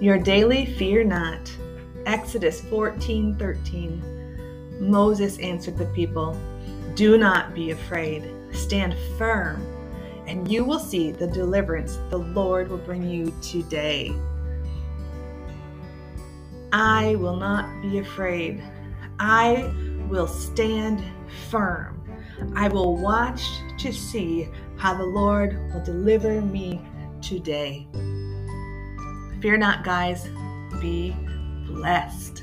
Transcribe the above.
Your daily fear not. Exodus 14 13. Moses answered the people, Do not be afraid, stand firm, and you will see the deliverance the Lord will bring you today. I will not be afraid. I will stand firm. I will watch to see how the Lord will deliver me today. Fear not, guys. Be blessed.